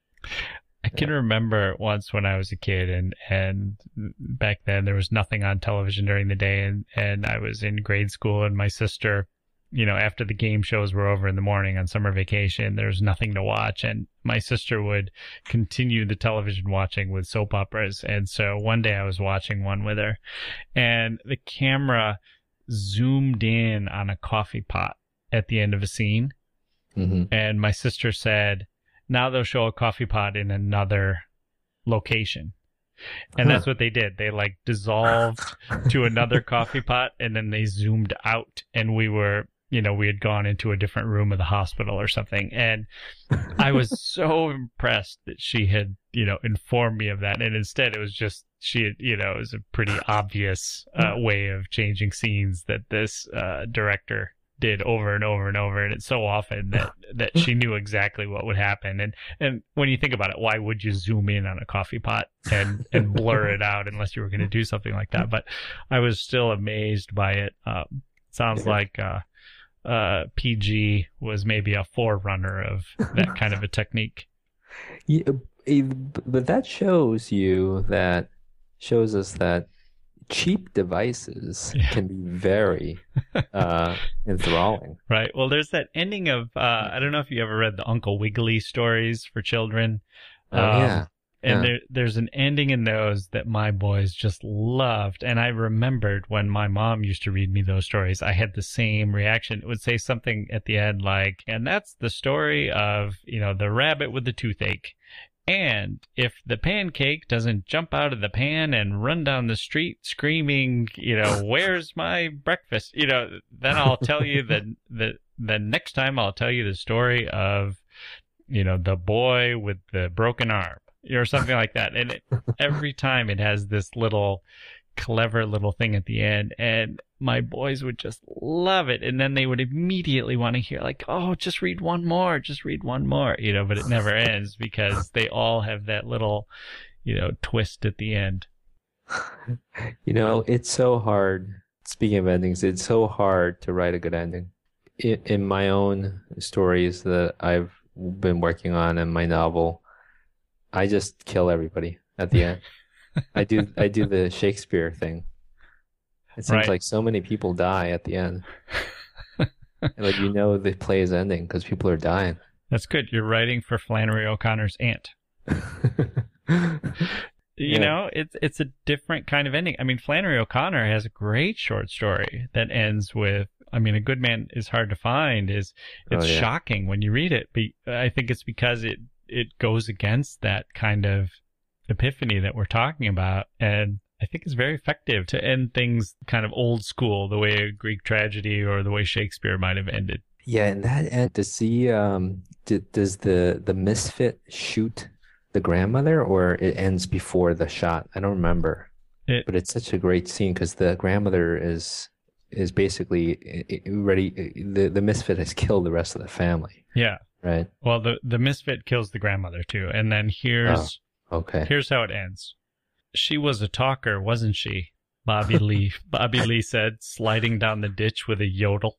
I can remember once when I was a kid and and back then there was nothing on television during the day and and I was in grade school and my sister you know after the game shows were over in the morning on summer vacation there was nothing to watch and my sister would continue the television watching with soap operas. And so one day I was watching one with her and the camera zoomed in on a coffee pot at the end of a scene hmm and my sister said, now they'll show a coffee pot in another location. And that's what they did. They like dissolved to another coffee pot and then they zoomed out and we were, you know, we had gone into a different room of the hospital or something. And I was so impressed that she had, you know, informed me of that. And instead it was just, she had, you know, it was a pretty obvious uh, way of changing scenes that this uh, director did over and over and over and it's so often that that she knew exactly what would happen. And and when you think about it why would you zoom in on a coffee pot and and blur it out unless you were going to do something like that? But i was still amazed by it. Um, sounds like uh uh pg was maybe a forerunner of that kind of a technique. Yeah, eh, but that shows you that shows us that cheap devices Yeah. can be very uh, enthralling. right well there's that ending of uh i don't know if you ever read the uncle wiggily stories for children Oh Um, yeah, And Yeah. there, there's an ending in those that my boys just loved. And I remembered when my mom used to read me those stories, I had the same reaction. It would say something at the end like, and that's the story of, you know, the rabbit with the toothache. And if the pancake doesn't jump out of the pan and run down the street screaming, you know, where's my breakfast? You know, then I'll tell you that the, the next time I'll tell you the story of, you know, the boy with the broken arm or something like that. And it, every time it has this little clever little thing at the end and my boys would just love it and then they would immediately want to hear like oh just read one more just read one more you know but it never ends because they all have that little you know twist at the end you know it's so hard. Speaking of endings, it's so hard to write a good ending. In, in my own stories that I've been working on in my novel, I just kill everybody at the end. I do I do the Shakespeare thing. It seems Right. like so many people die at the end. like you know the play is ending because people are dying. that's good you're writing for flannery o'connor's aunt you Yeah. know it's it's a different kind of ending i mean flannery o'connor has a great short story that ends with i mean a good man is hard to find is it's Oh, yeah. shocking when you read it but i think it's because it it goes against that kind of epiphany that we're talking about and i think it's very effective to end things kind of old school the way a greek tragedy or the way shakespeare might have ended Yeah, and that end, does he um d does the the misfit shoot the grandmother or it ends before the shot? I don't remember. It- But it's such a great scene because the grandmother is is basically ready. The the misfit has killed the rest of the family, yeah right? well the the misfit kills the grandmother too and then here's Okay. Here's how it ends. She was a talker, wasn't she? Bobby Lee. Bobby Lee said, sliding down the ditch with a yodel.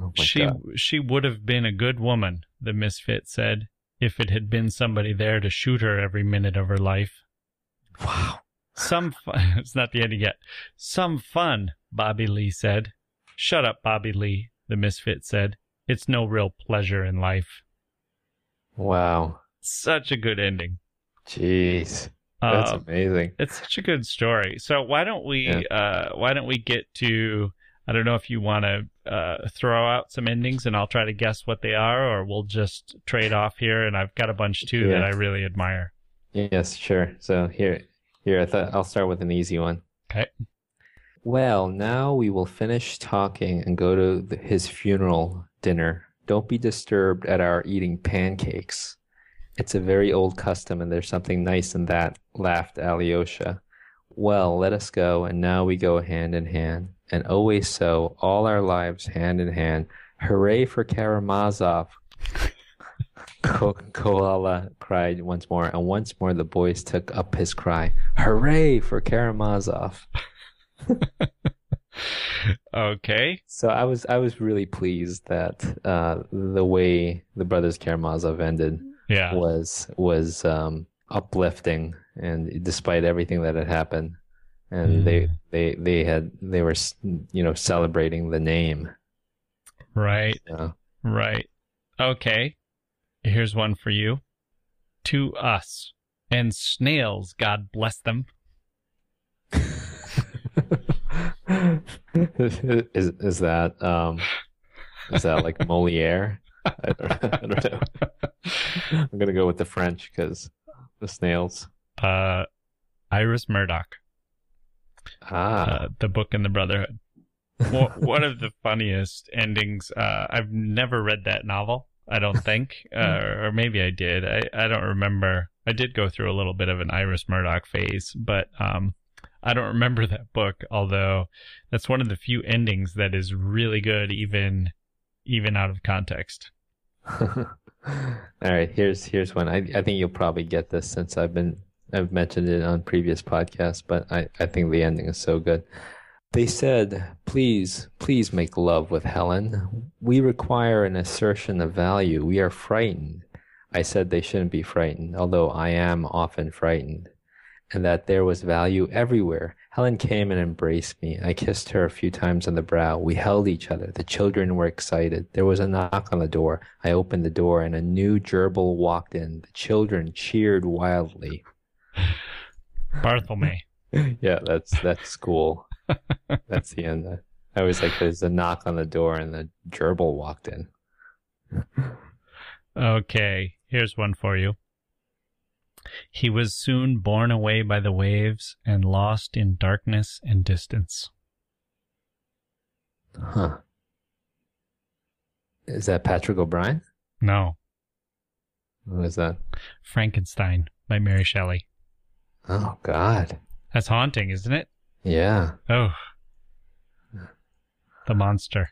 Oh she God. she would have been a good woman, the misfit said, if it had been somebody there to shoot her every minute of her life. Wow. Some fun. it's not the ending yet. Some fun, Bobby Lee said. Shut up, Bobby Lee, the misfit said. It's no real pleasure in life. Wow. Such a good ending. Jeez. That's Um, amazing. It's such a good story. So why don't we uh why don't we get to I don't know if you want to uh throw out some endings and I'll try to guess what they are or we'll just trade off here and I've got a bunch too that I really admire. Yes, sure. So here, here, I thought I'll start with an easy one. Okay. Well, now we will finish talking and go to the, his funeral dinner. Don't be disturbed at our eating pancakes. It's a very old custom, and there's something nice in that, laughed Alyosha. Well, let us go, and now we go hand in hand, and always so, all our lives hand in hand. Hooray for Karamazov! Ko- Kolya cried once more, and once more the boys took up his cry. Hooray for Karamazov! Okay. So I was I was really pleased that uh, the way the brothers Karamazov ended Yeah. was was um, uplifting, and despite everything that had happened, and they they they had they were you know celebrating the name. Right. So, Right. Okay. Here's one for you. To us. And snails, God bless them. is is that um is that like Moliere? I don't, I don't know. I'm gonna go with the French because the snails. Uh, Iris Murdoch, Ah, uh, the book and the Brotherhood. One of the funniest endings. Uh, I've never read that novel. I don't think, uh, or maybe I did. I, I don't remember. I did go through a little bit of an Iris Murdoch phase, but um, I don't remember that book. Although that's one of the few endings that is really good, even even out of context. all right. Here's here's one. I I think you'll probably get this since I've been I've mentioned it on previous podcasts, but I I think the ending is so good. They said, "Please, please make love with Helen. We require an assertion of value. We are frightened." I said they shouldn't be frightened, although I am often frightened, and that there was value everywhere. Helen came and embraced me. I kissed her a few times on the brow. We held each other. The children were excited. There was a knock on the door. I opened the door, and a new gerbil walked in. The children cheered wildly. Barthelme. yeah, that's that's school. that's the end. I was like, there's a knock on the door, and the gerbil walked in. Okay, here's one for you. He was soon borne away by the waves and lost in darkness and distance. Huh. Is that Patrick O'Brian? No, Who is that? Frankenstein by Mary Shelley. Oh God. That's haunting, isn't it? Yeah. Oh, the monster.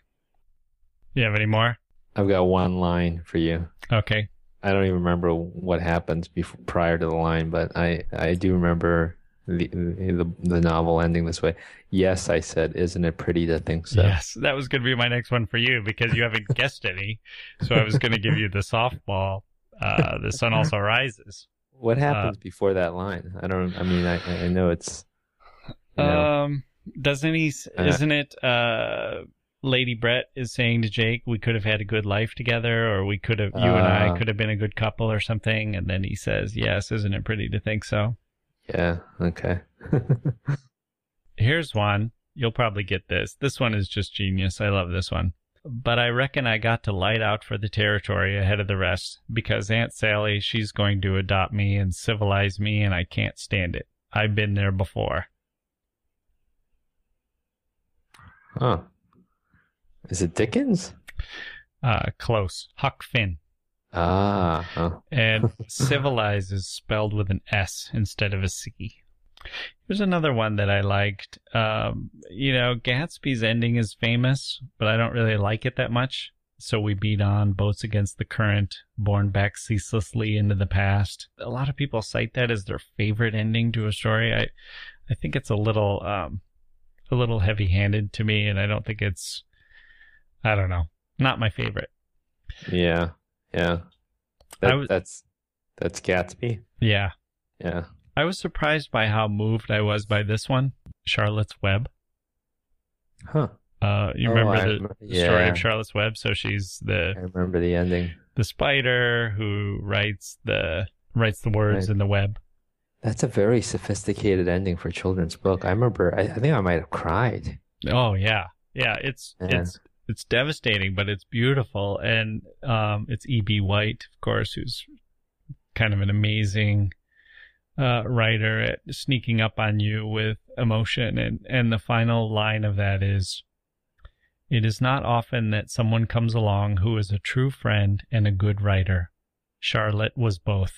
You have any more? I've got one line for you. Okay. I don't even remember what happens before prior to the line, but I I do remember the the, the novel ending this way. Yes, I said, isn't it pretty to think so? Yes, that was going to be my next one for you because you haven't guessed any. So I was going to give you the softball. Uh, the sun also rises. What happens before that line? I don't. I mean, I I know it's. You know, Um, doesn't he? Uh, Isn't it? Uh, Lady Brett is saying to Jake, "We could have had a good life together, or we could have, you and I Ah. could have been a good couple, or something." And then he says, "Yes, isn't it pretty to think so?" yeah. Okay. Here's one. You'll probably get this. This one is just genius. I love this one. But I reckon I got to light out for the territory ahead of the rest because Aunt Sally, she's going to adopt me and civilize me, and I can't stand it. I've been there before. huh. Is it Dickens? Uh, close. Huck Finn. Ah. huh. And civilized is spelled with an S instead of a C. Here's another one that I liked. Um, you know, Gatsby's ending is famous, but I don't really like it that much. So we beat on boats against the current, borne back ceaselessly into the past. A lot of people cite that as their favorite ending to a story. I, I think it's a little, um, a little heavy-handed to me, and I don't think it's, I don't know, not my favorite. Yeah. Yeah. I That, was- that's that's Gatsby. Yeah, Yeah. I was surprised by how moved I was by this one, Charlotte's Web. Huh. Uh, you Oh, remember I the remember- the story of Charlotte's Web? So she's the I remember the ending. the spider who writes the writes the words Right. in the web. That's a very sophisticated ending for a children's book. I remember. I, I think I might have cried. Oh yeah, yeah. It's Yeah. it's it's devastating, but it's beautiful, and um, it's E.B. White, of course, who's kind of an amazing uh, writer at sneaking up on you with emotion, and and the final line of that is. It is not often that someone comes along who is a true friend and a good writer. Charlotte was both.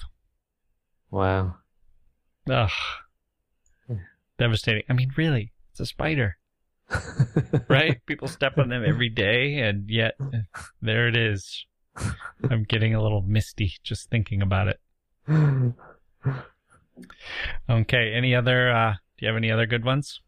Wow. Ugh. Devastating. I mean, really, it's a spider, right? People step on them every day, and yet there it is. I'm getting a little misty just thinking about it. Okay, any other, uh, do you have any other good ones?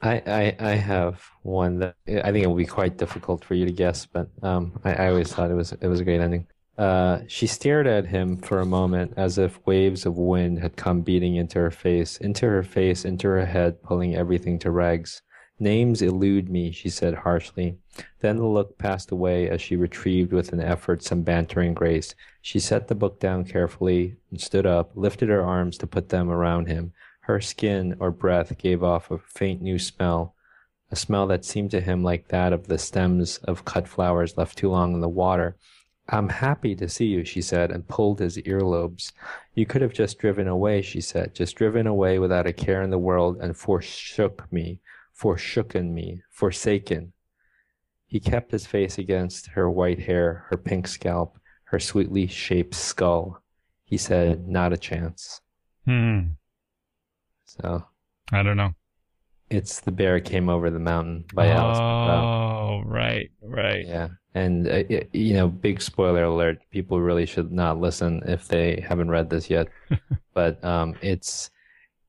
I, I I have one that I think it will be quite difficult for you to guess, but um, I, I always thought it was it was a great ending. Uh, she stared at him for a moment as if waves of wind had come beating into her face, into her face, into her head, pulling everything to rags. Names elude me, she said harshly. Then the look passed away as she retrieved with an effort some bantering grace. She set the book down carefully and stood up, lifted her arms to put them around him. Her skin or breath gave off a faint new smell, a smell that seemed to him like that of the stems of cut flowers left too long in the water. I'm happy to see you, she said, and pulled his earlobes. You could have just driven away, she said, just driven away without a care in the world and forsook me, forshooken me, forsaken. He kept his face against her white hair, her pink scalp, her sweetly shaped skull. He said, Not a chance. Hmm. So I don't know. it's The Bear Came Over the Mountain by Alice Oh, right, right. Yeah. And, uh, you know, big spoiler alert. People really should not listen if they haven't read this yet. but um, it's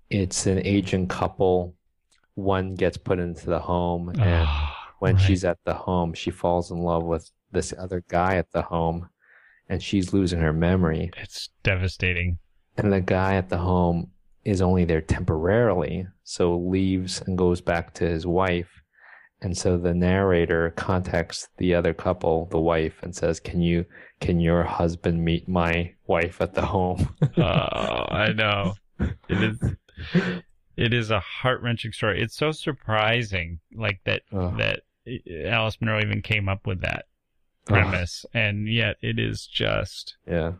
it's an aging couple. One gets put into the home, and Ah, when right. she's at the home, she falls in love with this other guy at the home, and she's losing her memory. It's devastating. And the guy at the home is only there temporarily, so leaves and goes back to his wife. And so the narrator contacts the other couple, the wife, and says, "Can you, can your husband meet my wife at the home?" Oh, I know. It is. It is a heart wrenching story. It's so surprising, like that that Alice Munro even came up with that premise, and yet it is just yeah,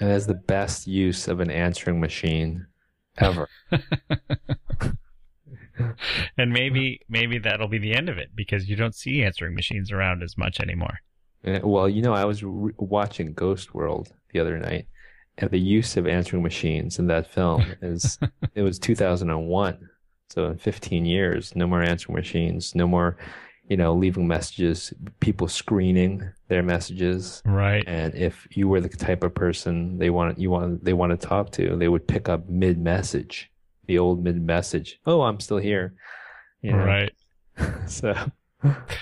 and it's the best use of an answering machine ever. and maybe maybe that'll be the end of it because you don't see answering machines around as much anymore. Uh, Well, you know, I was re- watching Ghost World the other night, and the use of answering machines in that film is it was 2001. So in 15 years, no more answering machines, no more, you know, leaving messages, people screening their messages. Right. And if you were the type of person they want you want they want to talk to, they would pick up mid message, the old mid message. Oh, I'm still here. You know? Right. so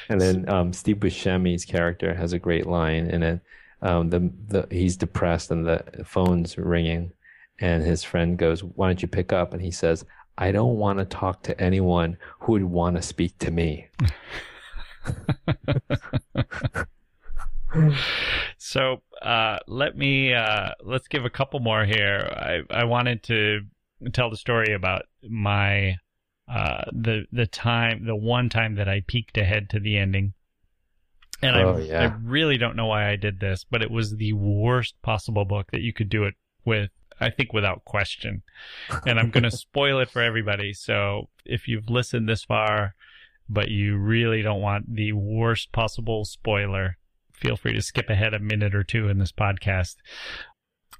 and then um, Steve Buscemi's character has a great line in it. Um, the the he's depressed and the phone's ringing, and his friend goes, "Why don't you pick up?" And he says, "I don't want to talk to anyone who would want to speak to me." So uh, let me uh, let's give a couple more here. I I wanted to tell the story about my uh, the the time the one time that I peeked ahead to the ending. And Oh, I, yeah. I really don't know why I did this, but it was the worst possible book that you could do it with. I think without question. And I'm going to spoil it for everybody. So if you've listened this far, but you really don't want the worst possible spoiler, feel free to skip ahead a minute or two in this podcast.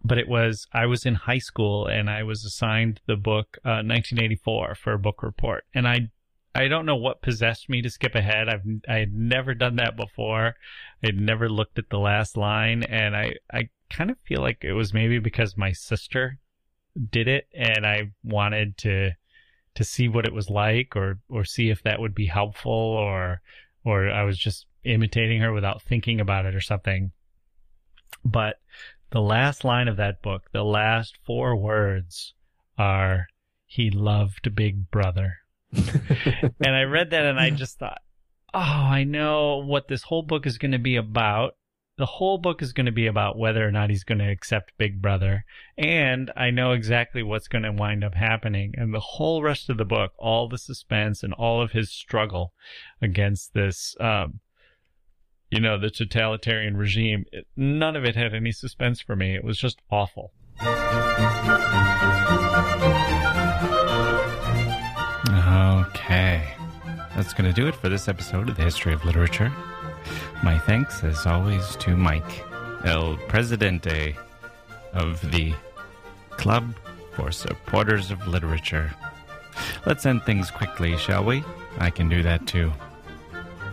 But it was, I was in high school and I was assigned the book, uh, 1984 for a book report. And I, I don't know what possessed me to skip ahead. I've, I had never done that before. I'd never looked at the last line and I, I kind of feel like it was maybe because my sister did it and I wanted to, to see what it was like or, or see if that would be helpful or, or I was just imitating her without thinking about it or something. But the last line of that book, the last four words are, he loved Big Brother. and I read that and I just thought, oh, I know what this whole book is going to be about. The whole book is going to be about whether or not he's going to accept Big Brother. And I know exactly what's going to wind up happening. And the whole rest of the book, all the suspense and all of his struggle against this, um, you know, the totalitarian regime, it, none of it had any suspense for me. It was just awful. Okay. That's going to do it for this episode of the History of Literature. My thanks, as always, to Mike, El Presidente of the Club for Supporters of Literature. Let's end things quickly, shall we? I can do that too.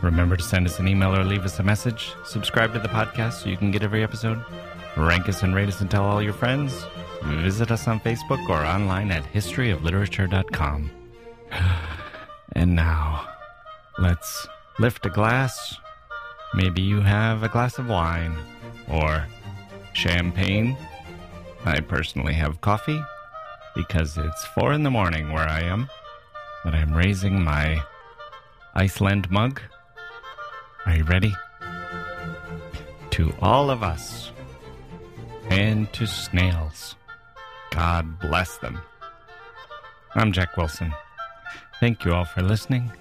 Remember to send us an email or leave us a message. Subscribe to the podcast so you can get every episode. Rank us and rate us and tell all your friends. Visit us on Facebook or online at historyofliterature.com. And now, let's lift a glass. Maybe you have a glass of wine or champagne. I personally have coffee because it's four in the morning where I am, but I'm raising my Iceland mug. Are you ready? To all of us and to snails, God bless them. I'm Jacke Wilson. Thank you all for listening,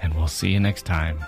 and we'll see you next time.